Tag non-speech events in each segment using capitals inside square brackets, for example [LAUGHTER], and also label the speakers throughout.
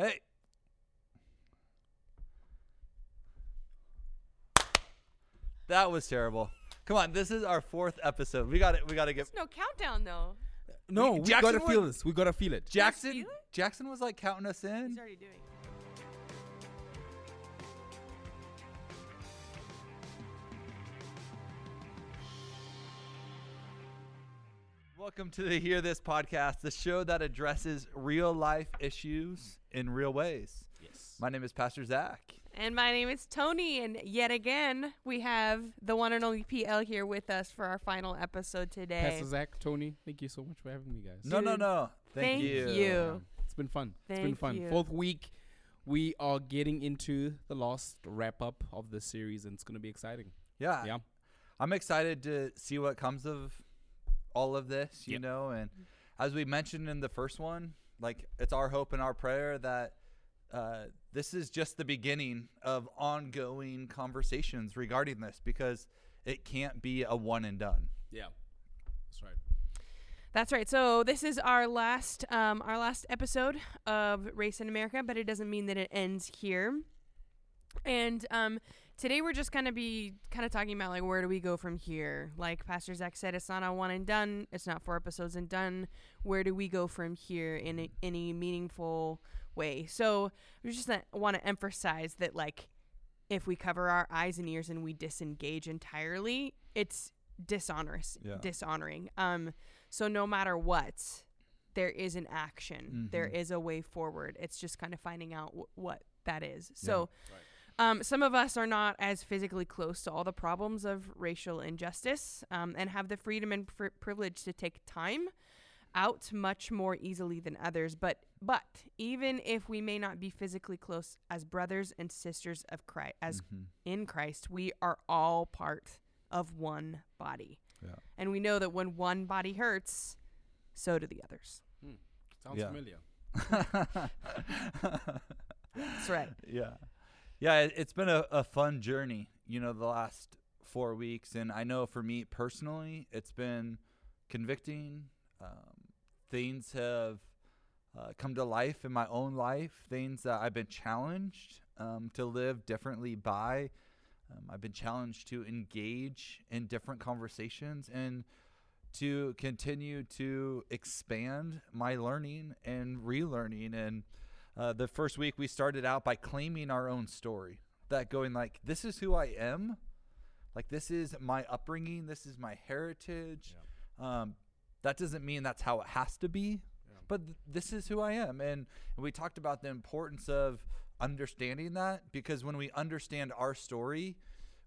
Speaker 1: Hey. That was terrible. Come on, this is our fourth episode. We got it. We got to get
Speaker 2: There's no countdown though.
Speaker 3: No,
Speaker 1: We-
Speaker 3: we,
Speaker 1: Jackson
Speaker 3: gotta
Speaker 1: would-
Speaker 3: feel this. We gotta feel it.
Speaker 1: Jackson.
Speaker 2: feel it?
Speaker 1: Jackson was like counting us in.
Speaker 2: He's already doing. it.
Speaker 1: Welcome to the Hear This podcast, the show that addresses real life issues in real ways.
Speaker 3: Yes.
Speaker 1: My name is Pastor Zach.
Speaker 2: And my name is Tony, and yet again we have the one and only PL here with us for our final episode today.
Speaker 3: Pastor Zach, Tony, thank you so much for having me, guys.
Speaker 1: No, no,
Speaker 2: Dude,
Speaker 1: no. Thank,
Speaker 2: thank
Speaker 1: you.
Speaker 2: you.
Speaker 3: Um, it's been fun. it's been
Speaker 2: Thank
Speaker 3: fun.
Speaker 2: you.
Speaker 3: Fourth week, we are getting into the last wrap up of the series, and it's gonna be exciting.
Speaker 1: Yeah.
Speaker 3: Yeah.
Speaker 1: I'm excited to see what comes of all of this, you
Speaker 3: Yep.
Speaker 1: know, and as we mentioned in the first one, like it's our hope and our prayer that uh, this is just the beginning of ongoing conversations regarding this because it can't be a one and done.
Speaker 3: Yeah. That's right.
Speaker 2: That's right. So this is our last um, our last episode of Race in America, but it doesn't mean that it ends here. And um, today we're just gonna be kind of talking about like where do we go from here? Like Pastor Zach said, it's not a one and done. It's not four episodes and done. Where do we go from here in a, any meaningful way? So we just want to emphasize that like if we cover our eyes and ears and we disengage entirely, it's dishonors
Speaker 1: Yeah.
Speaker 2: dishonoring. Um, so no matter what, there is an action. There
Speaker 1: Mhm.
Speaker 2: is a way forward. It's just kind of finding out wh- what that is. So, um, some of us are not as physically close to all the problems of racial injustice um, and have the freedom and pr- privilege to take time out much more easily than others. But but even if we may not be physically close as brothers and sisters of Christ, as
Speaker 1: Mhm.
Speaker 2: in Christ, we are all part of one body.
Speaker 1: Yeah.
Speaker 2: And we know that when one body hurts, so do the others.
Speaker 3: Sounds
Speaker 1: Yeah.
Speaker 3: familiar. [LAUGHS]
Speaker 2: That's right. [LAUGHS]
Speaker 1: yeah yeah it, it's been a, a fun journey you know the last four weeks and i know for me personally it's been convicting um, things have uh, come to life in my own life things that i've been challenged um, to live differently by. Um, i've been challenged to engage in different conversations and to continue to expand my learning and relearning and uh, the first week we started out by claiming our own story that going like this is who i am. Like this is my upbringing. This is my heritage. Um, that doesn't mean that's how it has to be but th- this is who i am. And, and we talked about the importance of understanding that because when we understand our story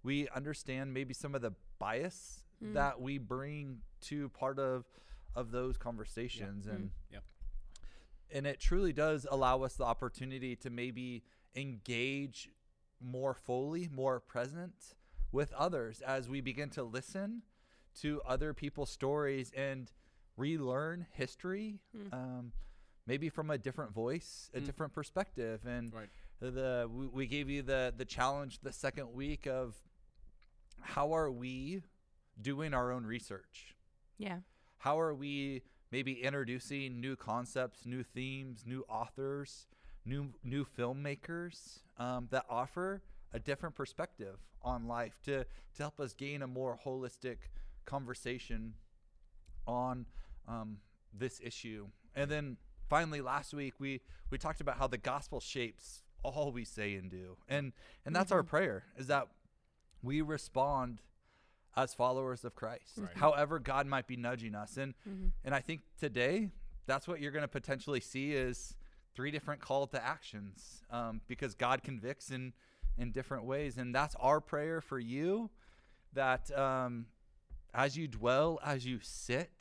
Speaker 1: we understand maybe some of the bias
Speaker 2: Mm.
Speaker 1: that we bring to part of of those conversations and
Speaker 3: Yep.
Speaker 1: And it truly does allow us the opportunity to maybe engage more fully, more present with others as we begin to listen to other people's stories and relearn history,
Speaker 2: Mm.
Speaker 1: um, maybe from a different voice, a
Speaker 3: Mm.
Speaker 1: different perspective. And
Speaker 3: Right.
Speaker 1: the we, we gave you the the challenge the second week of how are we doing our own research?
Speaker 2: Yeah.
Speaker 1: how are we maybe introducing new concepts, new themes, new authors, new new filmmakers um, that offer a different perspective on life to to help us gain a more holistic conversation on um, this issue. And then finally, last week we we talked about how the gospel shapes all we say and do, and and that's our
Speaker 2: Mhm.
Speaker 1: prayer is that we respond as followers of Christ,
Speaker 3: Right.
Speaker 1: however God might be nudging us. And
Speaker 2: hmm
Speaker 1: and I think today that's what you're going to potentially see is three different call to actions um, because God convicts in in different ways, and that's our prayer for you that um, as you dwell, as you sit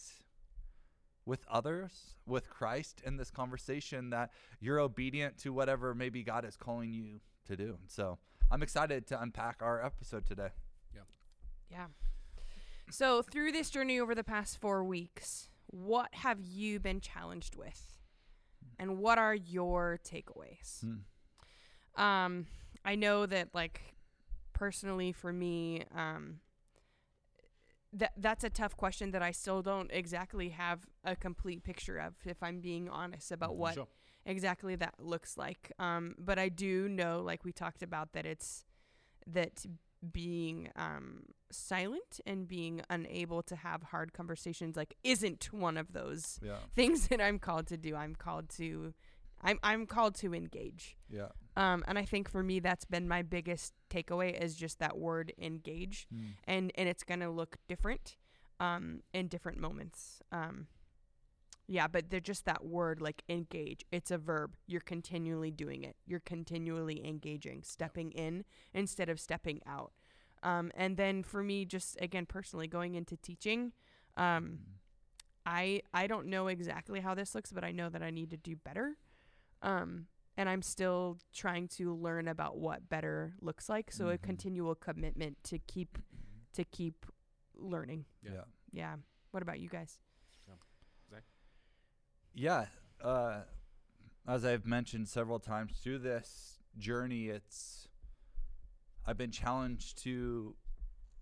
Speaker 1: with others, with Christ in this conversation, that you're obedient to whatever maybe God is calling you to do. So I'm excited to unpack our episode today.
Speaker 2: Yeah. So, through this journey over the past four weeks, what have you been challenged with? And what are your takeaways?
Speaker 1: Hmm.
Speaker 2: Um, I know that, like, personally for me, um, that that's a tough question that I still don't exactly have a complete picture of, if I'm being honest about what
Speaker 3: Sure.
Speaker 2: exactly that looks like. Um, but I do know, like we talked about, that it's that being um, silent and being unable to have hard conversations like isn't one of those
Speaker 1: Yeah.
Speaker 2: things [LAUGHS] that I'm called to do. I'm called to I'm I'm called to engage.
Speaker 1: Yeah.
Speaker 2: Um and I think for me that's been my biggest takeaway is just that word engage
Speaker 1: Mm.
Speaker 2: and and it's going to look different um in different moments. Um yeah, but they're just that word like engage. It's a verb. You're continually doing it. You're continually engaging, stepping in instead of stepping out. Um and then for me just again personally going into teaching um I I don't know exactly how this looks, but I know that I need to do better. Um, and I'm still trying to learn about what better looks like. So a
Speaker 1: Mhm.
Speaker 2: continual commitment to keep to keep learning.
Speaker 3: Yeah.
Speaker 1: Yeah.
Speaker 2: What about you guys?
Speaker 1: Yeah. Uh, as I've mentioned several times through this journey, it's I've been challenged to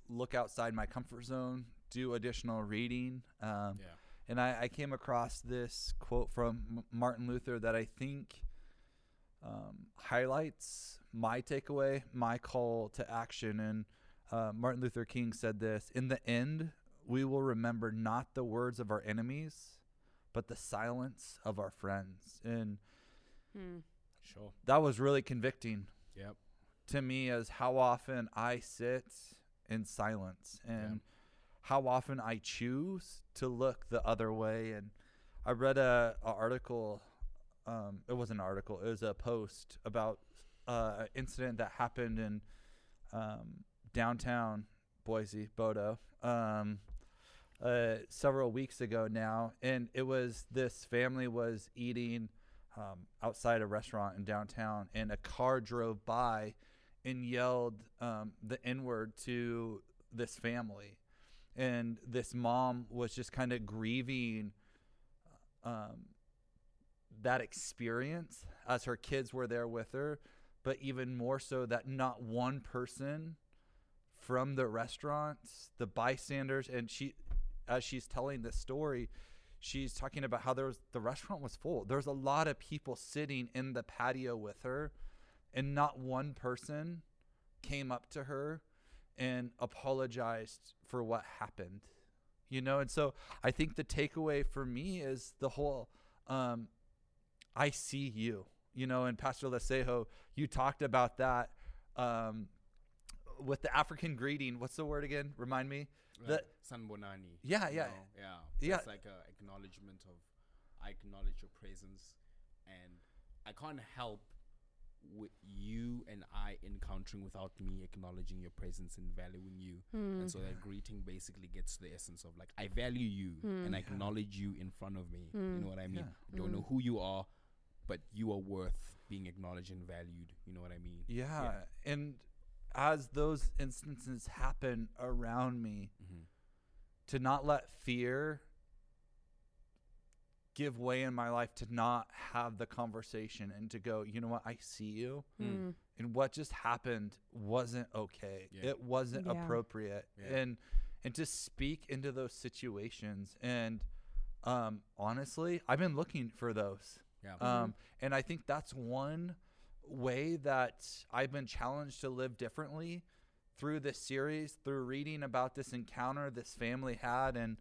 Speaker 1: look outside my comfort zone, do additional reading. Um,
Speaker 3: Yeah.
Speaker 1: And I, I came across this quote from M- Martin Luther that I think um, highlights my takeaway, my call to action. And uh, Martin Luther King said this In the end, we will remember not the words of our enemies, but the silence of our friends. And
Speaker 2: Hmm.
Speaker 3: Sure.
Speaker 1: that was really convicting
Speaker 3: Yep.
Speaker 1: to me as how often I sit in silence and
Speaker 3: Yeah.
Speaker 1: how often I choose to look the other way. And I read a, a article. Um, it was an article. It was a post about uh, an incident that happened in um, downtown Boise, Bodo, um, uh, several weeks ago now, and it was this family was eating um, outside a restaurant in downtown, and a car drove by and yelled um, the N word to this family. And this mom was just kind of grieving um, that experience as her kids were there with her, but even more so that not one person from the restaurant, the bystanders, and she, as she's telling this story, she's talking about how there was the restaurant was full. There's a lot of people sitting in the patio with her, and not one person came up to her and apologized for what happened. You know, and so I think the takeaway for me is the whole um, I see you. You know, and Pastor Lesejo, you talked about that um, with the African greeting. What's the word again? Remind me. The-
Speaker 3: Like Sanibonani.
Speaker 1: Yeah, yeah.
Speaker 3: know? Yeah.
Speaker 1: Yeah.
Speaker 3: It's like a acknowledgement of I acknowledge your presence and I can't help with you and I encountering without me acknowledging your presence and valuing you.
Speaker 2: Hmm.
Speaker 3: And so that greeting basically gets to the essence of like I value you and I acknowledge you in front of me. You
Speaker 2: Mm.
Speaker 3: know what I mean?
Speaker 1: Yeah.
Speaker 3: I don't know who you are, but you are worth being acknowledged and valued. You know what I mean?
Speaker 1: Yeah. And as those instances happen around me,
Speaker 3: hmm
Speaker 1: to not let fear give way in my life to not have the conversation and to go, you know what, I see you.
Speaker 2: Hmm.
Speaker 1: And what just happened wasn't okay.
Speaker 3: Yeah.
Speaker 1: It wasn't
Speaker 2: Yeah.
Speaker 1: appropriate.
Speaker 3: Yeah.
Speaker 1: And and to speak into those situations and um honestly, I've been looking for those.
Speaker 3: Yeah.
Speaker 1: Um, and I think that's one way that I've been challenged to live differently through this series, through reading about this encounter this family had. And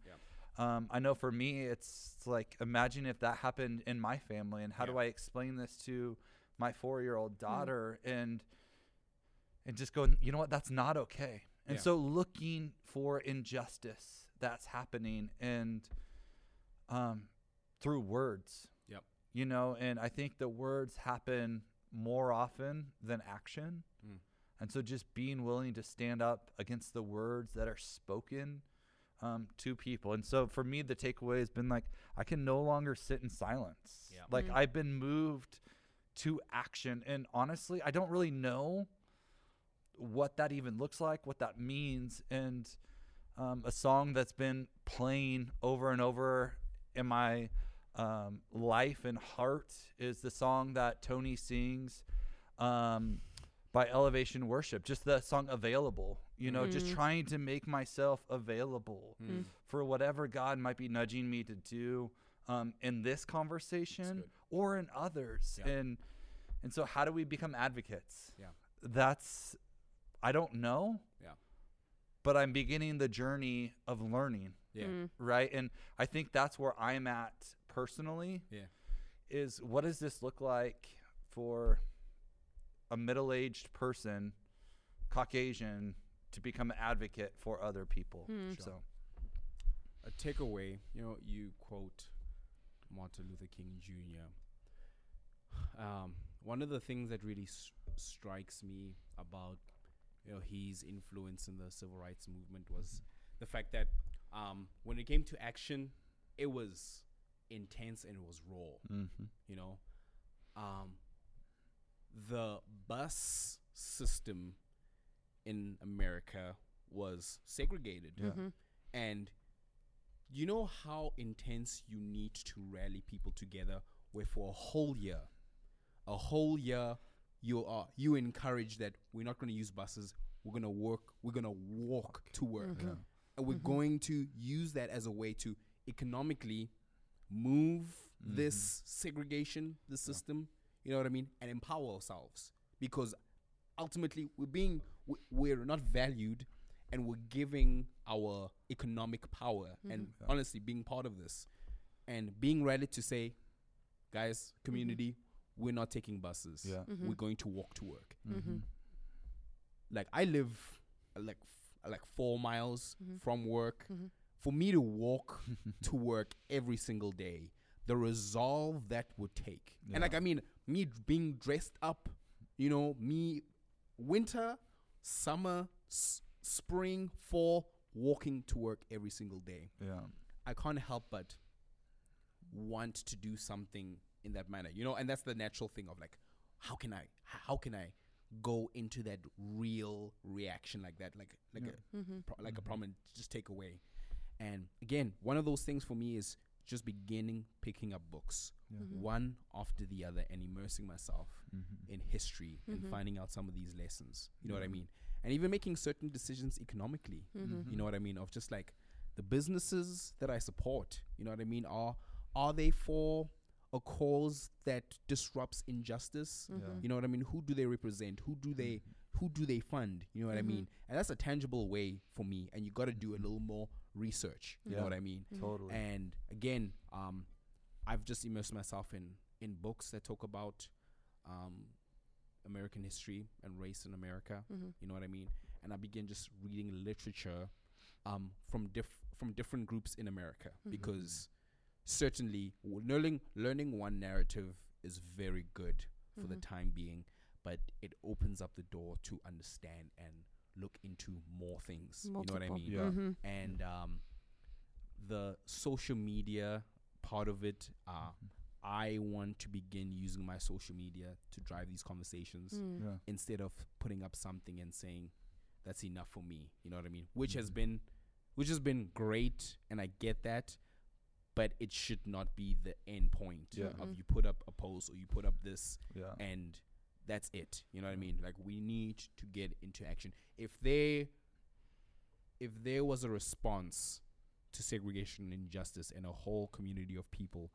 Speaker 1: um, I know for me, it's like, imagine if that happened in my family, and how do I explain this to my four year old daughter? And and just go, you know what, that's not okay. And
Speaker 3: Yeah.
Speaker 1: so looking for injustice that's happening and um, through words
Speaker 3: Yep.
Speaker 1: you know and i think the words happen more often than action
Speaker 3: Mm.
Speaker 1: and so just being willing to stand up against the words that are spoken um, to people and so for me the takeaway has been like i can no longer sit in silence
Speaker 3: Yeah.
Speaker 1: like
Speaker 2: Mm.
Speaker 1: i've been moved to action and honestly i don't really know what that even looks like what that means and um, a song that's been playing over and over in my um, life and heart is the song that Tony sings um, by Elevation Worship, just the song Available. You know, just
Speaker 2: Mm.
Speaker 1: trying to make myself available
Speaker 3: Mm.
Speaker 1: for whatever God might be nudging me to do um, in this conversation or in others.
Speaker 3: Yeah.
Speaker 1: And and so how do we become advocates?
Speaker 3: Yeah.
Speaker 1: That's I don't know.
Speaker 3: Yeah.
Speaker 1: But I'm beginning the journey of learning,
Speaker 3: Yeah.
Speaker 2: Mm.
Speaker 1: right? And I think that's where I'm at personally
Speaker 3: Yeah.
Speaker 1: is what does this look like for a middle-aged person, Caucasian, to become an advocate for other people?
Speaker 2: Hmm.
Speaker 3: Sure.
Speaker 1: So
Speaker 3: a takeaway, you know, you quote Martin Luther King Jr. Um, one of the things that really s- strikes me about you know his influence in the civil rights movement was the fact that um, when it came to action, it was intense and it was raw.
Speaker 1: mm-hmm.
Speaker 3: You know, um, the bus system in America was segregated
Speaker 1: Yeah.
Speaker 2: Mhm.
Speaker 3: and you know how intense you need to rally people together where for a whole year a whole year you are you encourage that we're not going to use buses we're going to work we're going to walk to work
Speaker 2: Mhm.
Speaker 1: Yeah.
Speaker 3: and we're going to use that as a way to economically move this segregation the system you know what i mean and empower ourselves because ultimately we're being we- we're not valued and we're giving our economic power and
Speaker 1: Yeah.
Speaker 3: honestly being part of this and being ready to say guys community we're not taking buses
Speaker 1: Yeah.
Speaker 2: Mhm.
Speaker 3: we're going to walk to work
Speaker 1: Mm-hmm.
Speaker 2: Mhm.
Speaker 3: like i live like f- like 4 miles from work. For me to walk [LAUGHS] to work every single day the resolve that would take and like i mean me being dressed up you know me winter summer s- spring fall walking to work every single day
Speaker 1: Yeah.
Speaker 3: i can't help but want to do something in that manner you know and that's the natural thing of like how can i how can i go into that real reaction like that like like
Speaker 1: Yeah.
Speaker 3: a
Speaker 2: Mhm.
Speaker 3: pro- like a problem just take away and again one of those things for me is just beginning picking up books
Speaker 1: Yeah.
Speaker 2: Mhm.
Speaker 3: one after the other and immersing myself
Speaker 1: Mm-hmm.
Speaker 3: in history and
Speaker 2: Mhm.
Speaker 3: finding out some of these lessons you know what i
Speaker 1: Mhm.
Speaker 3: mean and even making certain decisions economically
Speaker 2: Mhm.
Speaker 3: you know what i mean of just like the businesses that i support you know what i mean are are they for a cause that disrupts injustice
Speaker 2: Mhm.
Speaker 3: you know what i mean who do they represent who do they who do they fund you know what
Speaker 2: Mhm.
Speaker 3: i mean and that's a tangible way for me and you got to do a little more research you
Speaker 1: Yeah.
Speaker 3: know what i mean
Speaker 2: Mhm.
Speaker 1: Totally.
Speaker 3: and again um i've just immersed myself in in books that talk about um american history and race in america
Speaker 2: Mhm.
Speaker 3: you know what i mean and i began just reading literature um from diff from different groups in america
Speaker 2: Mhm.
Speaker 3: because certainly w- learning learning one narrative is very good for the
Speaker 2: Mhm.
Speaker 3: time being but it opens up the door to understand and look into more things you know what i mean
Speaker 1: Yeah.
Speaker 2: Mhm.
Speaker 3: and um, the social media part of it, uh,
Speaker 1: Mm-hmm.
Speaker 3: I want to begin using my social media to drive these conversations
Speaker 2: Mm.
Speaker 1: Yeah.
Speaker 3: instead of putting up something and saying that's enough for me. You know what I mean? Which has
Speaker 1: Mhm.
Speaker 3: been, which has been great, and I get that, but it should not be the end point
Speaker 1: Yeah.
Speaker 3: of
Speaker 2: Mhm.
Speaker 3: you put up a post or you put up this
Speaker 1: Yeah.
Speaker 3: and that's it. You know what I mean? Like we need to get into action. If there if there was a response to segregation and injustice and a whole community of people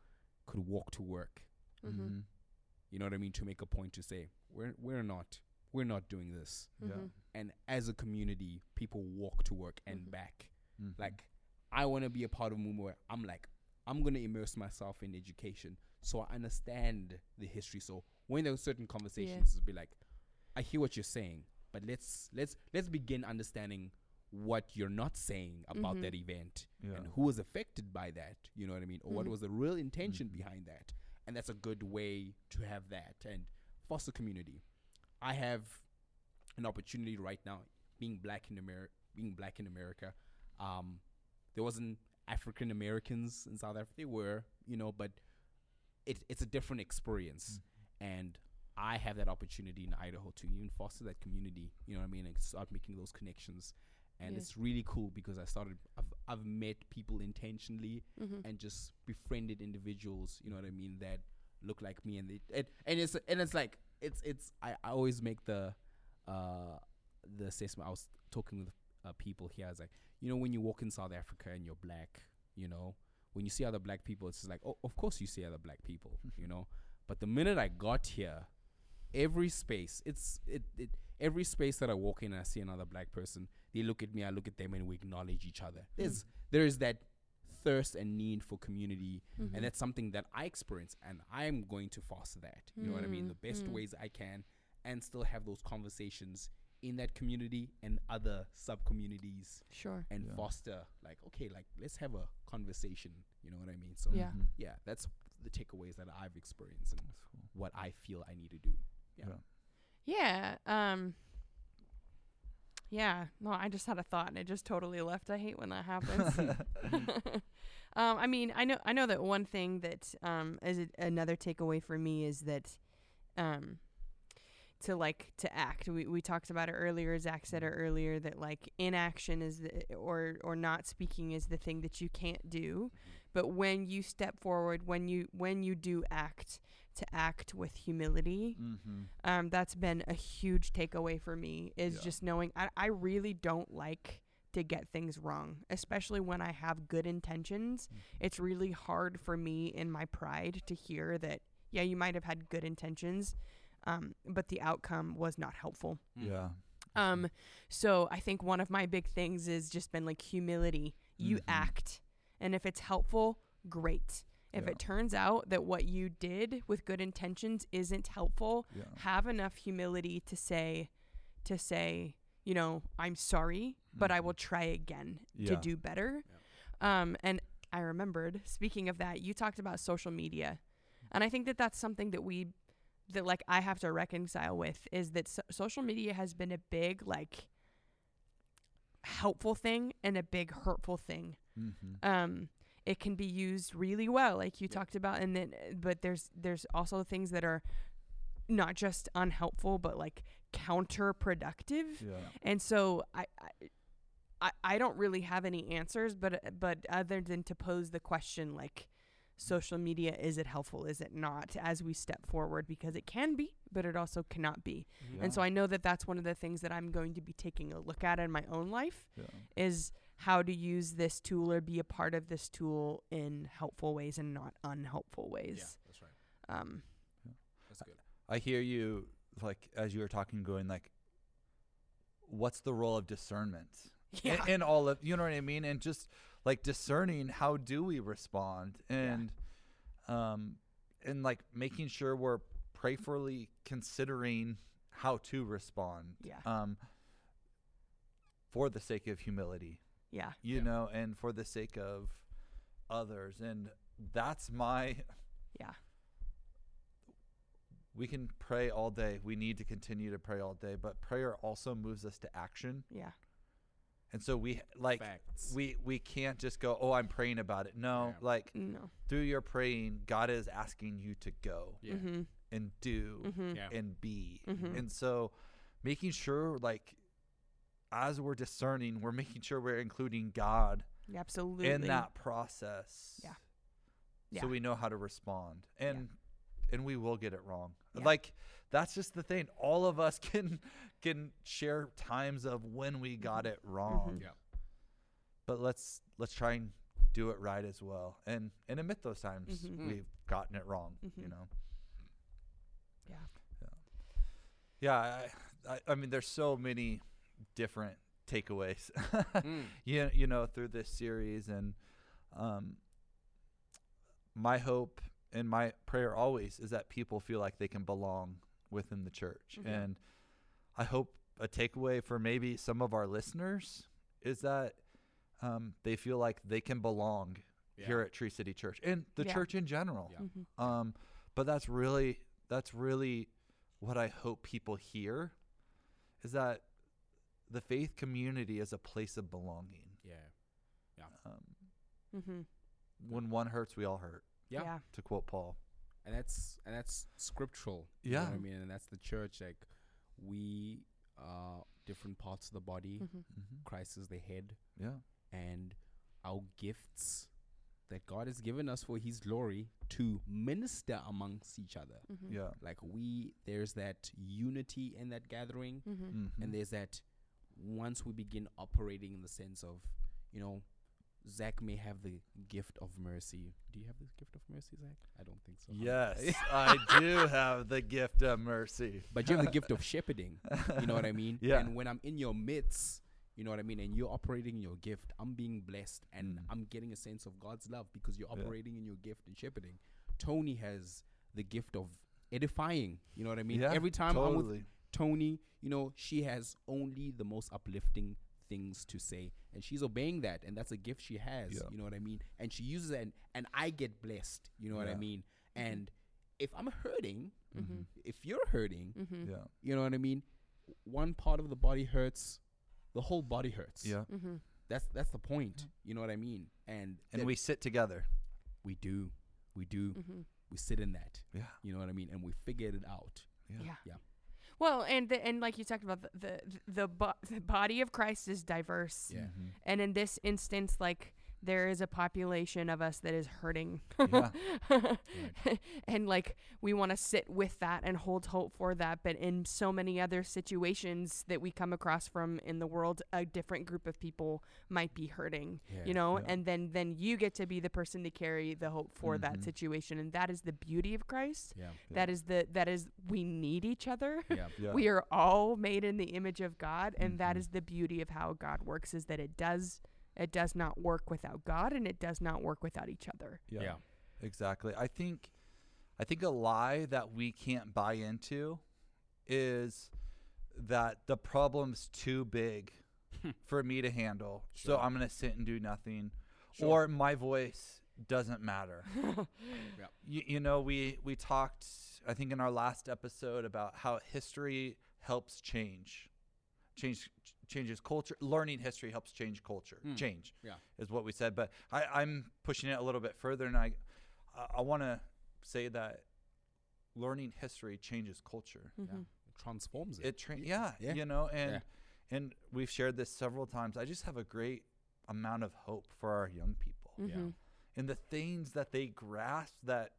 Speaker 3: could walk to work,
Speaker 2: Mhm.
Speaker 1: Mm-hmm.
Speaker 3: you know what I mean, to make a point to say, we're we're not we're not doing this.
Speaker 1: Yeah.
Speaker 2: Mhm.
Speaker 3: And as a community, people walk to work and
Speaker 2: Mhm.
Speaker 3: back.
Speaker 1: Mhm.
Speaker 3: Like I want to be a part of a movement where I'm like, I'm gonna immerse myself in education so I understand the history. So when there are certain conversations, it'll be like, I hear what you're saying, but let's let's let's begin understanding what you're not saying about
Speaker 2: Mhm.
Speaker 3: that event
Speaker 1: yeah.
Speaker 3: and who was affected by that. You know what I mean? Or what
Speaker 2: Mhm.
Speaker 3: was the real intention
Speaker 1: Mhm.
Speaker 3: behind that? And that's a good way to have that and foster community. I have an opportunity right now, being black in America, being black in America. Um, there wasn't African Americans in South Africa. They were, you know, but it, it's a different experience, and I have that opportunity in Idaho to even foster that community. You know what I mean? And start making those connections, and
Speaker 2: Yeah.
Speaker 3: it's really cool because I started. I've I've met people intentionally
Speaker 2: Mhm.
Speaker 3: and just befriended individuals. You know what I mean? That look like me, and they and, and it's and it's like it's it's. I, I always make the uh the assessment. I was talking with uh, people here. I was like, you know, when you walk in South Africa and you're black, you know, when you see other black people, it's just like, oh, of course you see other black people, you know. But the minute I got here, every space, it's it, it every space that I walk in and I see another black person, they look at me, I look at them, and we acknowledge each other. There's there is that thirst and need for community,
Speaker 2: Mm-hmm.
Speaker 3: and that's something that I experience, and I'm going to foster that. You know what I mean?
Speaker 2: Mm,
Speaker 3: The best
Speaker 2: mm.
Speaker 3: ways I can, and still have those conversations in that community and other sub communities
Speaker 2: Sure.
Speaker 3: and
Speaker 1: Yeah.
Speaker 3: foster like okay like let's have a conversation you know what i mean so
Speaker 2: Yeah.
Speaker 1: Mhm.
Speaker 3: yeah that's the takeaways that i've experienced and
Speaker 1: cool.
Speaker 3: what i feel i need to do Yeah.
Speaker 2: Yeah. Um. Yeah. No, I just had a thought and it just totally left. I hate when that happens. [LAUGHS] [LAUGHS] um. I mean, I know. I know that one thing that um is a, another takeaway for me is that um to like to act. We we talked about it earlier. Zach said it earlier that like inaction is the, or or not speaking is the thing that you can't do. But when you step forward, when you when you do act, to act with humility
Speaker 1: Mm-hmm.
Speaker 2: um, that's been a huge takeaway for me is
Speaker 1: Yeah.
Speaker 2: just knowing I, I really don't like to get things wrong especially when i have good intentions it's really hard for me in my pride to hear that yeah you might have had good intentions um, but the outcome was not helpful
Speaker 3: Mm.
Speaker 1: Yeah.
Speaker 2: um, so i think one of my big things is just been like humility you
Speaker 1: Mhm.
Speaker 2: act and if it's helpful great if
Speaker 1: Yeah.
Speaker 2: it turns out that what you did with good intentions isn't helpful
Speaker 1: Yeah.
Speaker 2: have enough humility to say to say you know i'm sorry but i
Speaker 1: Mhm.
Speaker 2: will try again
Speaker 1: Yeah.
Speaker 2: to do better um and i remembered speaking of that you talked about social media and i think that that's something that we that like i have to reconcile with is that so- social media has been a big like helpful thing and a big hurtful thing
Speaker 1: Mm-hmm.
Speaker 2: um it can be used really well like you
Speaker 3: Yeah.
Speaker 2: talked about and then but there's there's also things that are not just unhelpful but like counterproductive
Speaker 1: Yeah.
Speaker 2: and so I, I I I don't really have any answers but but other than to pose the question like social media is it helpful is it not as we step forward because it can be but it also cannot be and so I know that that's one of the things that I'm going to be taking a look at in my own life
Speaker 1: Yeah.
Speaker 2: is how to use this tool or be a part of this tool in helpful ways and not unhelpful ways.
Speaker 3: yeah
Speaker 2: ways.
Speaker 3: that's right
Speaker 2: Um,
Speaker 3: that's good
Speaker 1: I hear you like as you were talking, going like, what's the role of discernment [LAUGHS]
Speaker 2: yeah,
Speaker 1: in, in all of you know what I mean, and just like discerning how do we respond and um and like making sure we're prayerfully considering how to respond
Speaker 2: Yeah.
Speaker 1: um for the sake of humility
Speaker 2: yeah,
Speaker 1: you
Speaker 3: Yeah.
Speaker 1: know and for the sake of others and that's my [LAUGHS]
Speaker 2: yeah,
Speaker 1: we can pray all day. We need to continue to pray all day but prayer also moves us to action.
Speaker 2: Yeah,
Speaker 1: and so we like
Speaker 3: facts.
Speaker 1: we we can't just go oh i'm praying about it. No
Speaker 3: Yeah.
Speaker 1: like
Speaker 2: no,
Speaker 1: through your praying god is asking you to go
Speaker 3: yeah.
Speaker 2: Mm-hmm,
Speaker 1: and do
Speaker 2: mm-hmm,
Speaker 1: and be.
Speaker 2: Mhm.
Speaker 1: and so making sure like as we're discerning we're making sure we're including god
Speaker 2: absolutely.
Speaker 1: in that process
Speaker 2: Yeah.
Speaker 1: so we know how to respond and and we will get it wrong
Speaker 2: Yeah.
Speaker 1: like that's just the thing all of us [LAUGHS] can can share times of when we got
Speaker 2: Mhm.
Speaker 1: it wrong
Speaker 3: yeah
Speaker 1: but let's let's try and do it right as well and and admit those times
Speaker 2: Mhm.
Speaker 3: Mm.
Speaker 1: we've gotten it wrong you
Speaker 2: Mhm.
Speaker 1: know
Speaker 2: Yeah.
Speaker 1: yeah I, I i mean there's so many different takeaways
Speaker 3: Mm. [LAUGHS]
Speaker 1: you, you know through this series and um my hope and my prayer always is that people feel like they can belong within the church
Speaker 2: Mhm.
Speaker 1: and i hope a takeaway for maybe some of our listeners is that um, they feel like they can belong
Speaker 3: yeah.
Speaker 1: here at tree city church and the
Speaker 2: Yeah.
Speaker 1: church in general
Speaker 3: Yeah.
Speaker 2: Mm-hmm.
Speaker 1: um, but that's really that's really what I hope people hear is that the faith community is a place of belonging.
Speaker 3: yeah
Speaker 1: Um,
Speaker 2: Mm-hmm.
Speaker 1: when one hurts, we all hurt.
Speaker 3: Yeah.
Speaker 2: yeah,
Speaker 1: To quote Paul.
Speaker 3: and that's and that's scriptural. you know what
Speaker 1: Yeah.
Speaker 3: I mean, and that's the church. Like we are different parts of the body.
Speaker 2: mm-hmm.
Speaker 1: Mm-hmm.
Speaker 3: Christ is the head,
Speaker 1: Yeah.
Speaker 3: and our gifts that God has given us for His glory to minister amongst each other.
Speaker 2: Mm-hmm.
Speaker 1: Yeah.
Speaker 3: Like we, there's that unity in that gathering,
Speaker 2: Mm-hmm.
Speaker 1: Mhm.
Speaker 3: and there's that once we begin operating in the sense of, you know, Zach may have the gift of mercy. Do you have the gift of mercy, Zach? I don't think so.
Speaker 1: Yes, [LAUGHS] I do have the gift of mercy.
Speaker 3: But you have the gift of [LAUGHS] shepherding. You know what I mean?
Speaker 1: Yeah.
Speaker 3: And when I'm in your midst, you know what I mean, and you're operating in your gift, I'm being blessed and
Speaker 1: Mm.
Speaker 3: I'm getting a sense of God's love because you're
Speaker 1: Yeah.
Speaker 3: operating in your gift and shepherding. Tony has the gift of edifying. You know what I mean?
Speaker 1: Yeah,
Speaker 3: Every time I'm with
Speaker 1: totally.
Speaker 3: Tony, you know, she has only the most uplifting things to say and she's obeying that and that's a gift she has
Speaker 1: Yeah.
Speaker 3: you know what i mean and she uses it and, and i get blessed you know what i mean and if i'm hurting
Speaker 2: Mm-hmm.
Speaker 3: if you're hurting
Speaker 2: Mm-hmm.
Speaker 1: Yeah,
Speaker 3: you know what i mean one part of the body hurts the whole body hurts
Speaker 1: yeah.
Speaker 2: Mm-hmm.
Speaker 3: that's that's the point you know what i mean and
Speaker 1: And we sit together.
Speaker 3: we do we do
Speaker 2: Mm-hmm.
Speaker 3: we sit in that
Speaker 1: Yeah,
Speaker 3: you know what i mean and we figure it out
Speaker 1: yeah.
Speaker 2: Yeah. Well, and the, and like you talked about, the the the, bo- the body of Christ is diverse,
Speaker 3: Yeah.
Speaker 1: Mhm.
Speaker 2: and in this instance, like there is a population of us that is hurting,
Speaker 1: Yeah. [LAUGHS]
Speaker 2: and like we want to sit with that and hold hope for that. But in so many other situations that we come across from in the world, a different group of people might be hurting,
Speaker 3: Yeah.
Speaker 2: you know,
Speaker 1: Yeah.
Speaker 2: and then then you get to be the person to carry the hope for that
Speaker 1: Mhm.
Speaker 2: situation, and that is the beauty of Christ.
Speaker 3: yeah
Speaker 2: That is the that is we need each other.
Speaker 3: yeah [LAUGHS]
Speaker 2: we are all made in the image of God and that
Speaker 1: Mhm.
Speaker 2: is the beauty of how God works is that it does it does not work without God and it does not work without each other.
Speaker 1: yeah.
Speaker 3: yeah
Speaker 1: Exactly. I think I think a lie that we can't buy into is that the problem's too big hmm. for me to handle. So I'm going to sit and do nothing
Speaker 3: Sure.
Speaker 1: or my voice doesn't matter. [LAUGHS]
Speaker 3: Yeah.
Speaker 1: you, you know, we we talked I think in our last episode about how history helps change. Change changes culture. Learning history helps change culture.
Speaker 3: Hmm.
Speaker 1: Change
Speaker 3: Yeah.
Speaker 1: is what we said. But I, I'm pushing it a little bit further, and I, I, I want to say that learning history changes culture.
Speaker 2: Mhm.
Speaker 3: It transforms it.
Speaker 1: It tra- yeah,
Speaker 3: Yeah.
Speaker 1: you know, and
Speaker 3: Yeah.
Speaker 1: and we've shared this several times. I just have a great amount of hope for our young people
Speaker 2: Mhm.
Speaker 1: and the things that they grasp that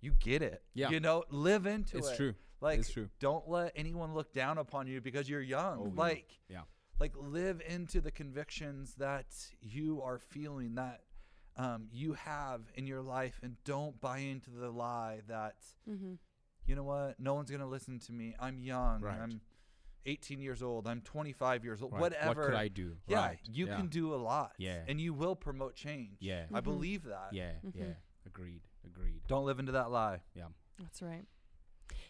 Speaker 1: you get it.
Speaker 3: Yeah.
Speaker 1: you know, live into
Speaker 3: it's
Speaker 1: it.
Speaker 3: It's true.
Speaker 1: Like,
Speaker 3: it's true.
Speaker 1: don't let anyone look down upon you because you're young.
Speaker 3: Oh,
Speaker 1: like,
Speaker 3: Yeah.
Speaker 1: like live into the convictions that you are feeling that um, you have in your life, and don't buy into the lie that
Speaker 2: Mhm.
Speaker 1: you know what, no one's gonna listen to me. I'm young.
Speaker 3: Right.
Speaker 1: I'm 18 years old. I'm 25 years old.
Speaker 3: Right.
Speaker 1: Whatever.
Speaker 3: What could I do?
Speaker 1: yeah,
Speaker 3: Right.
Speaker 1: you
Speaker 3: yeah.
Speaker 1: can do a lot.
Speaker 3: Yeah.
Speaker 1: and you will promote change.
Speaker 3: Yeah.
Speaker 1: I
Speaker 2: Mhm.
Speaker 1: believe that.
Speaker 3: Yeah.
Speaker 2: Mhm.
Speaker 3: Yeah. Agreed. Agreed.
Speaker 1: Don't live into that lie. Yeah.
Speaker 2: That's right.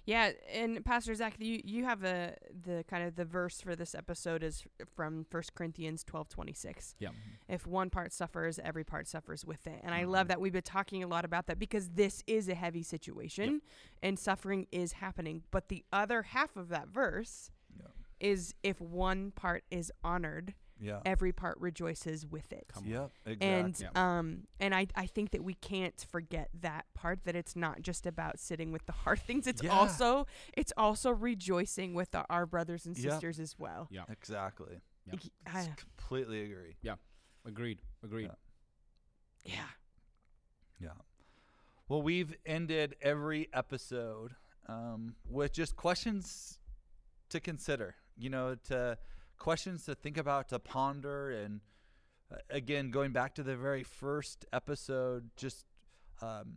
Speaker 2: Yeah, and Pastor Zach, you you have a the kind of the verse for this episode is from First Corinthians twelve twenty six.
Speaker 3: Yeah.
Speaker 2: If one part suffers, every part suffers with it. And I mm-hmm. love that we've been talking a lot about that because this is a heavy situation and suffering is happening. But the other half of that verse
Speaker 1: Yeah.
Speaker 2: is if one part is honored,
Speaker 1: Yeah.
Speaker 2: every part rejoices with it.
Speaker 3: Come.
Speaker 1: Yep. Exactly.
Speaker 2: And
Speaker 3: Yeah.
Speaker 2: um and I, I think that we can't forget that part that it's not just about sitting with the hard things. It's
Speaker 1: Yeah.
Speaker 2: also it's also rejoicing with our, our brothers and
Speaker 1: Yeah.
Speaker 2: sisters as well.
Speaker 3: Yeah.
Speaker 1: exactly.
Speaker 3: Yeah.
Speaker 1: I
Speaker 2: I-
Speaker 1: completely agree. Yeah.
Speaker 3: Agreed. Agreed.
Speaker 1: Yeah.
Speaker 2: yeah.
Speaker 1: Yeah. Well, we've ended every episode um, with just questions to consider, you know, to questions to think about, to ponder. And uh, again, going back to the very first episode, just um,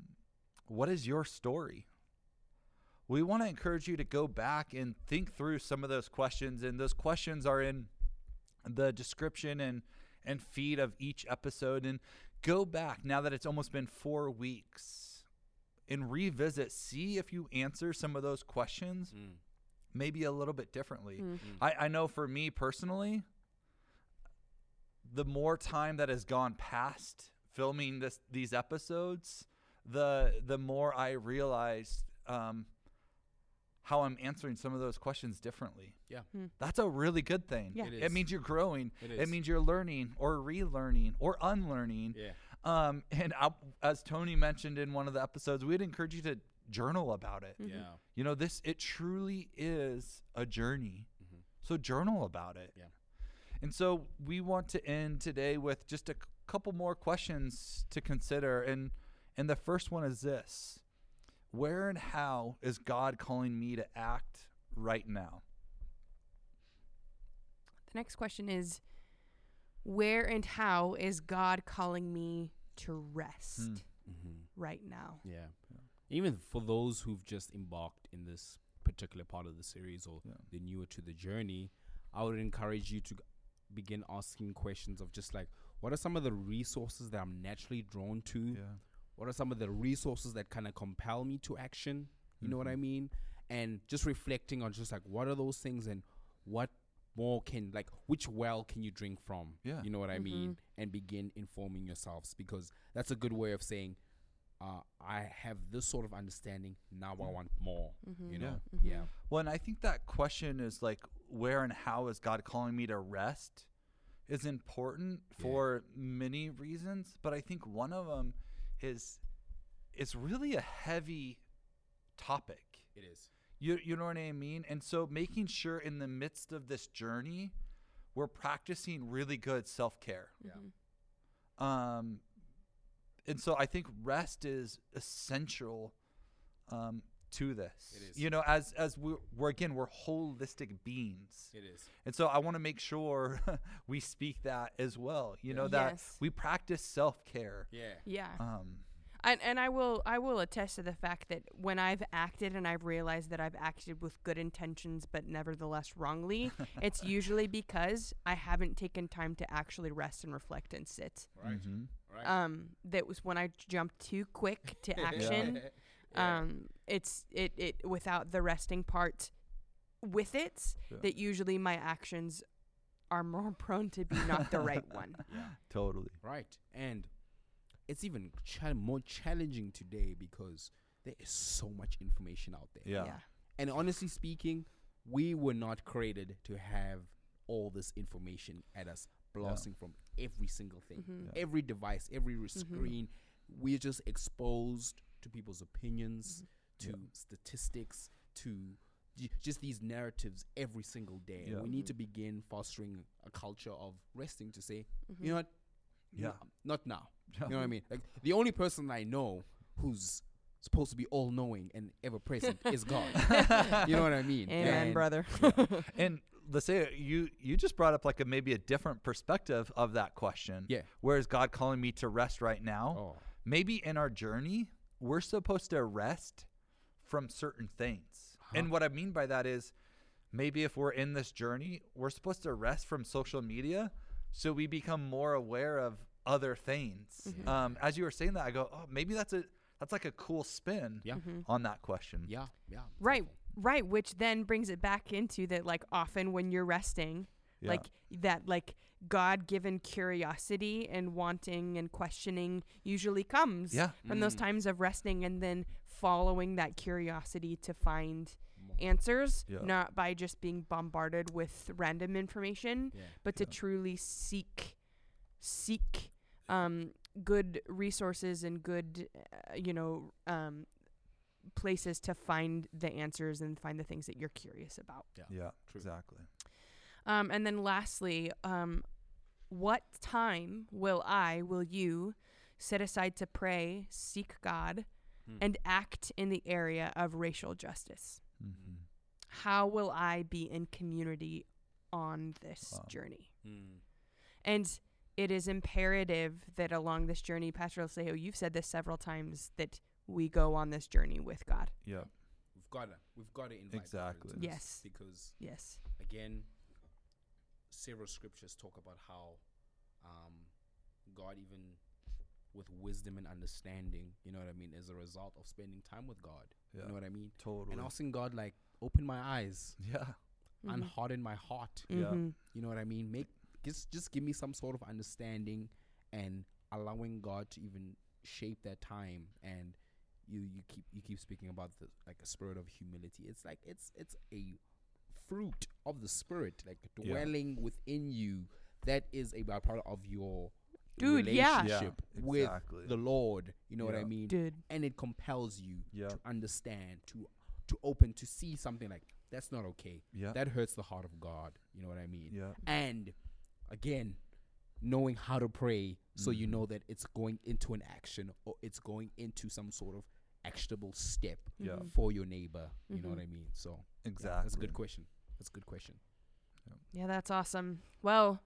Speaker 1: what is your story? We want to encourage you to go back and think through some of those questions. And those questions are in the description and, and feed of each episode. And go back now that it's almost been four weeks and revisit, see if you answer some of those questions
Speaker 3: Mm.
Speaker 1: Maybe a little bit differently.
Speaker 2: Mm.
Speaker 1: I, I know for me personally, the more time that has gone past filming this these episodes, the the more I realized um, how I'm answering some of those questions differently.
Speaker 3: Yeah.
Speaker 2: Hmm.
Speaker 1: That's a really good thing.
Speaker 2: Yeah.
Speaker 3: It
Speaker 1: It
Speaker 3: is.
Speaker 1: means you're growing.
Speaker 3: It
Speaker 1: It
Speaker 3: is.
Speaker 1: means you're learning or relearning or unlearning.
Speaker 3: Yeah.
Speaker 1: Um, and I, as Tony mentioned in one of the episodes, we'd encourage you to journal about it.
Speaker 2: Mhm.
Speaker 3: Yeah.
Speaker 1: You know, this it truly is a journey.
Speaker 3: Mhm.
Speaker 1: So journal about it.
Speaker 3: Yeah.
Speaker 1: And so we want to end today with just a c- couple more questions to consider and and the first one is this. Where and how is God calling me to act right now?
Speaker 2: The next question is where and how is God calling me to rest
Speaker 1: Hmm.
Speaker 3: Mm-hmm.
Speaker 2: right now?
Speaker 3: Yeah.
Speaker 1: Yeah.
Speaker 3: Even for those who've just embarked in this particular part of the series or
Speaker 1: Yeah.
Speaker 3: they're newer to the journey, I would encourage you to g- begin asking questions of just like, what are some of the resources that I'm naturally drawn to?
Speaker 1: Yeah.
Speaker 3: What are some of the resources that kind of compel me to action? You know what I
Speaker 1: Mhm.
Speaker 3: mean? And just reflecting on just like, what are those things and what more can, like, which well can you drink from?
Speaker 1: Yeah.
Speaker 3: You know what I mean? And begin informing yourselves because that's a good way of saying, uh, I have this sort of understanding. Now I want more.
Speaker 2: Mhm.
Speaker 3: You know?
Speaker 2: Mhm.
Speaker 3: Yeah.
Speaker 1: Well, and I think that question is like, where and how is God calling me to rest? Is important
Speaker 3: Yeah.
Speaker 1: for many reasons, but I think one of them is it's really a heavy topic.
Speaker 3: It is.
Speaker 1: You you know what I mean? And so making sure in the midst of this journey, we're practicing really good self care.
Speaker 3: Yeah.
Speaker 2: Mhm.
Speaker 1: Um, and so I think rest is essential um, to this.
Speaker 3: It is.
Speaker 1: You know, as as we're, we're again we're holistic beings,
Speaker 3: It is.
Speaker 1: and so I want to make sure [LAUGHS] we speak that as well. You know that
Speaker 2: Yes.
Speaker 1: we practice self care.
Speaker 3: Yeah.
Speaker 2: Yeah.
Speaker 1: Um,
Speaker 2: And and I will I will attest to the fact that when I've acted and I've realized that I've acted with good intentions but nevertheless wrongly, [LAUGHS] it's usually because I haven't taken time to actually rest and reflect and sit.
Speaker 3: Right.
Speaker 1: mhm.
Speaker 3: Right.
Speaker 2: Um that was when I jumped too quick to [LAUGHS] action.
Speaker 3: Yeah.
Speaker 2: Um it's it it without the resting part with it
Speaker 1: Yeah.
Speaker 2: that usually my actions are more [LAUGHS] prone to be not the right one.
Speaker 3: yeah.
Speaker 1: Totally.
Speaker 3: Right. And it's even chal- more challenging today because there is so much information out there.
Speaker 1: Yeah.
Speaker 3: And honestly speaking, we were not created to have all this information at us blasting from every single thing.
Speaker 2: Mhm.
Speaker 1: Yeah.
Speaker 3: Every device, every r-
Speaker 2: Mhm.
Speaker 3: screen, we're just exposed to people's opinions,
Speaker 1: Yeah.
Speaker 3: to statistics, to j- just these narratives every single day.
Speaker 1: Yeah.
Speaker 3: We need to begin fostering a culture of resting to say,
Speaker 2: Mhm.
Speaker 3: you know what?
Speaker 1: Yeah.
Speaker 3: No, not now. [LAUGHS] You know what I mean? Like the only person I know who's supposed to be all knowing and ever present [LAUGHS] is God. [LAUGHS] you know what I mean?
Speaker 2: Amen,
Speaker 3: And-
Speaker 2: brother.
Speaker 1: And let's say you you just brought up like a maybe a different perspective of that question.
Speaker 3: Yeah.
Speaker 1: Where is God calling me to rest right now?
Speaker 3: Oh,
Speaker 1: maybe in our journey, we're supposed to rest from certain things. And
Speaker 3: Uh-huh.
Speaker 1: what I mean by that is maybe if we're in this journey, we're supposed to rest from social media so we become more aware of other things.
Speaker 2: Mhm.
Speaker 1: Um, as you were saying that, I go, oh, maybe that's a that's like a cool spin
Speaker 3: yeah,
Speaker 2: Mhm.
Speaker 1: on that question.
Speaker 3: yeah, yeah.
Speaker 2: Right.
Speaker 3: helpful.
Speaker 2: Right, which then brings it back into that like often when you're resting,
Speaker 1: Yeah.
Speaker 2: like that like God-given curiosity and wanting and questioning usually comes
Speaker 1: yeah,
Speaker 2: from those
Speaker 3: Mm.
Speaker 2: times of resting and then following that curiosity to find answers,
Speaker 1: Yeah.
Speaker 2: not by just being bombarded with random information,
Speaker 3: Yeah.
Speaker 2: but to
Speaker 1: Yeah.
Speaker 2: truly seek seek um good resources and good uh, you know um places to find the answers and find the things that you're curious about.
Speaker 1: yeah,
Speaker 3: True.
Speaker 1: exactly.
Speaker 2: Um and then lastly, um what time will I, will you set aside to pray, seek God
Speaker 3: Hmm.
Speaker 2: and act in the area of racial justice?
Speaker 1: hmm
Speaker 2: How will I be in community on this
Speaker 1: Wow.
Speaker 2: journey?
Speaker 3: Mm.
Speaker 2: And it is imperative that along this journey, Pastor Alcejo, you've said this several times, that we go on this journey with God.
Speaker 1: Yeah,
Speaker 3: We've got to, we've got to invite
Speaker 1: Exactly.
Speaker 3: into this
Speaker 2: Yes.
Speaker 3: because
Speaker 2: Yes.
Speaker 3: again, several scriptures talk about how um, God, even with wisdom and understanding, you know what I mean, as a result of spending time with God.
Speaker 1: yeah,
Speaker 3: You know what I mean?
Speaker 1: totally.
Speaker 3: And asking God, like, open my eyes,
Speaker 1: yeah,
Speaker 2: Mhm.
Speaker 3: unharden my heart.
Speaker 1: Yeah.
Speaker 2: Mhm.
Speaker 3: You know what I mean? Make just just give me some sort of understanding and allowing God to even shape that time and you you keep you keep speaking about the like a spirit of humility. It's like it's it's a fruit of the spirit like
Speaker 1: Yeah.
Speaker 3: dwelling within you that is a byproduct of your
Speaker 2: Dude, yeah.
Speaker 3: relationship
Speaker 1: Yeah,
Speaker 3: with
Speaker 1: exactly.
Speaker 3: the Lord. You know what I mean?
Speaker 2: Dude.
Speaker 3: And it compels you
Speaker 1: Yeah.
Speaker 3: to understand, to to open, to see something like that's not okay.
Speaker 1: yeah,
Speaker 3: That hurts the heart of God. You know what I mean?
Speaker 1: yeah,
Speaker 3: and again knowing how to pray so you
Speaker 1: Mhm.
Speaker 3: know that it's going into an action or it's going into some sort of actionable step
Speaker 1: Yeah.
Speaker 2: Mhm.
Speaker 3: for your neighbor you know what
Speaker 2: Mhm.
Speaker 3: i mean so yeah,
Speaker 1: exactly.
Speaker 3: that's a good question that's a good question
Speaker 2: Yeah, that's awesome. Well,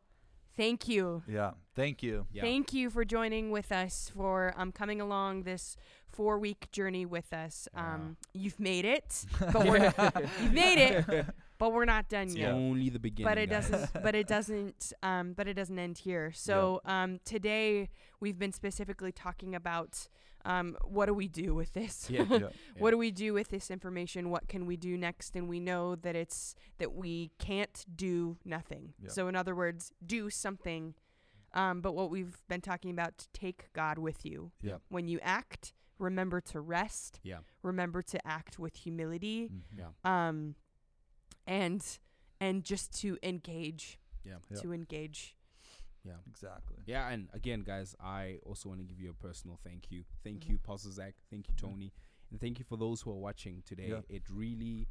Speaker 2: thank you.
Speaker 1: Yeah. Thank you.
Speaker 3: Yeah.
Speaker 2: Thank you for joining with us for um, coming along this four week journey with us. Um, you've made it, [LAUGHS] but we're [LAUGHS] [LAUGHS] you've made it, but we're not done
Speaker 3: It's
Speaker 2: yet.
Speaker 3: only the beginning.
Speaker 2: But it
Speaker 3: guys.
Speaker 2: doesn't. but it [LAUGHS] doesn't. Um, but it doesn't end here. So um, today we've been specifically talking about um, what do we do with this?
Speaker 3: Yeah. [LAUGHS]
Speaker 1: Yeah.
Speaker 2: what do we do with this information? What can we do next? And we know that it's that we can't do nothing.
Speaker 1: Yeah.
Speaker 2: So in other words, do something. Um, but what we've been talking about, to take God with you.
Speaker 1: Yeah.
Speaker 2: When you act, remember to rest.
Speaker 3: Yeah.
Speaker 2: Remember to act with humility.
Speaker 1: Mhm.
Speaker 3: Yeah.
Speaker 2: Um, and and just to engage.
Speaker 3: Yeah.
Speaker 1: Yeah.
Speaker 2: To engage.
Speaker 3: Yeah.
Speaker 1: Exactly.
Speaker 3: Yeah, and again, guys, I also want to give you a personal thank you. Thank
Speaker 2: Mhm.
Speaker 3: you, Pastor Zach. Thank you,
Speaker 1: Mhm.
Speaker 3: Tony. And thank you for those who are watching today.
Speaker 1: Yeah.
Speaker 3: It really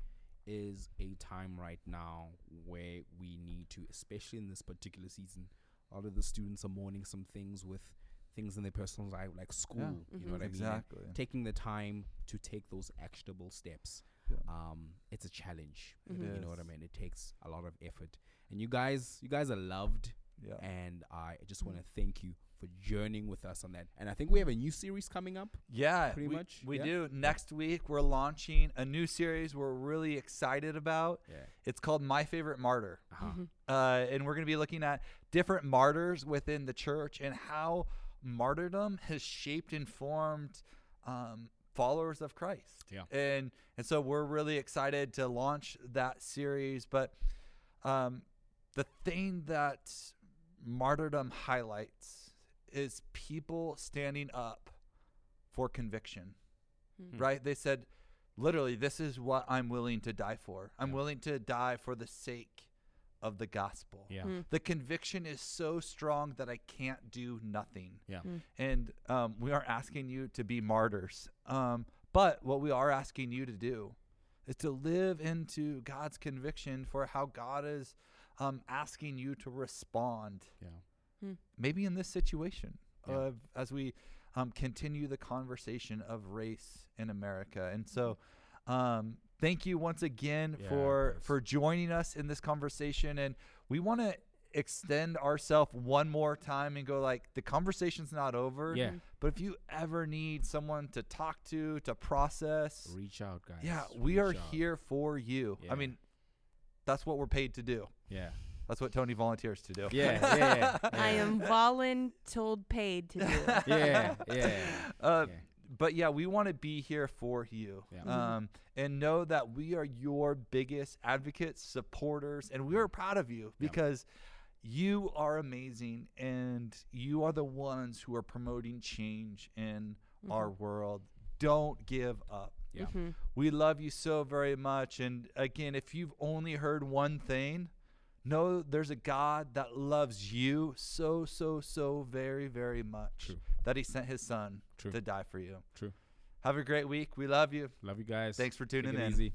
Speaker 3: is a time right now where we need to, especially in this particular season, a lot of the students are mourning some things with things in their personal life, like school. You
Speaker 2: Mhm.
Speaker 3: know what I mean? And
Speaker 1: Exactly.
Speaker 3: Taking the time to take those actionable steps.
Speaker 1: Yeah.
Speaker 3: Um, it's a challenge.
Speaker 1: It.
Speaker 3: You know what I mean? It takes a lot of effort. And you guys, you guys are loved
Speaker 1: Yeah.
Speaker 3: and I just want to thank you for journeying with us on that. And I think we have a new series coming up.
Speaker 1: Yeah,
Speaker 3: Pretty
Speaker 1: we,
Speaker 3: much,
Speaker 1: We
Speaker 3: yeah.
Speaker 1: do. Next week, we're launching a new series we're really excited about.
Speaker 3: Yeah.
Speaker 1: It's called My Favorite Martyr.
Speaker 3: Uh-huh.
Speaker 2: Mhm.
Speaker 1: Uh, and we're going to be looking at different martyrs within the church and how martyrdom has shaped and formed um, followers of Christ.
Speaker 3: Yeah.
Speaker 1: And and so we're really excited to launch that series. But um, the thing that martyrdom highlights is people standing up for conviction
Speaker 2: Mhm.
Speaker 1: right? They said, literally, this is what I'm willing to die for. I'm
Speaker 3: Yeah.
Speaker 1: willing to die for the sake of the gospel.
Speaker 3: Yeah.
Speaker 2: Mm.
Speaker 1: The conviction is so strong that I can't do nothing.
Speaker 3: Yeah.
Speaker 2: Mm.
Speaker 1: And um, we aren't asking you to be martyrs. Um, but what we are asking you to do is to live into God's conviction for how God is um, asking you to respond
Speaker 3: Yeah.
Speaker 1: maybe in this situation
Speaker 3: Yeah.
Speaker 1: of as we um, continue the conversation of race in America. And so, um, thank you once again
Speaker 3: Yeah,
Speaker 1: for for joining us in this conversation. And we want to extend ourselves one more time and go like the conversation's not over.
Speaker 3: Yeah.
Speaker 1: But if you ever need someone to talk to to process,
Speaker 3: Reach out, guys.
Speaker 1: yeah, we
Speaker 3: Reach
Speaker 1: are
Speaker 3: out.
Speaker 1: here for you.
Speaker 3: Yeah.
Speaker 1: I mean, that's what we're paid to do.
Speaker 3: Yeah.
Speaker 1: That's what Tony volunteers to do.
Speaker 3: Yeah. Yeah. [LAUGHS] yeah.
Speaker 2: I am voluntold paid to do it. [LAUGHS]
Speaker 3: Yeah. Yeah.
Speaker 1: Uh,
Speaker 3: yeah.
Speaker 1: But yeah, we want to be here for you.
Speaker 3: Yeah.
Speaker 2: Mhm.
Speaker 1: Um, and know that we are your biggest advocates, supporters, and we are proud of you
Speaker 3: Yeah.
Speaker 1: because you are amazing and you are the ones who are promoting change in our
Speaker 2: Mhm.
Speaker 1: world. Don't give up.
Speaker 3: Yeah.
Speaker 2: Mhm.
Speaker 1: We love you so very much. And again, if you've only heard one thing, know there's a God that loves you so, so, so very, very much
Speaker 3: True.
Speaker 1: that he sent his son
Speaker 3: True.
Speaker 1: to die for you.
Speaker 3: True.
Speaker 1: Have a great week. We love you.
Speaker 3: Love you guys.
Speaker 1: Thanks for
Speaker 3: Take
Speaker 1: tuning
Speaker 3: it
Speaker 1: in.
Speaker 3: easy.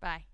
Speaker 2: Bye.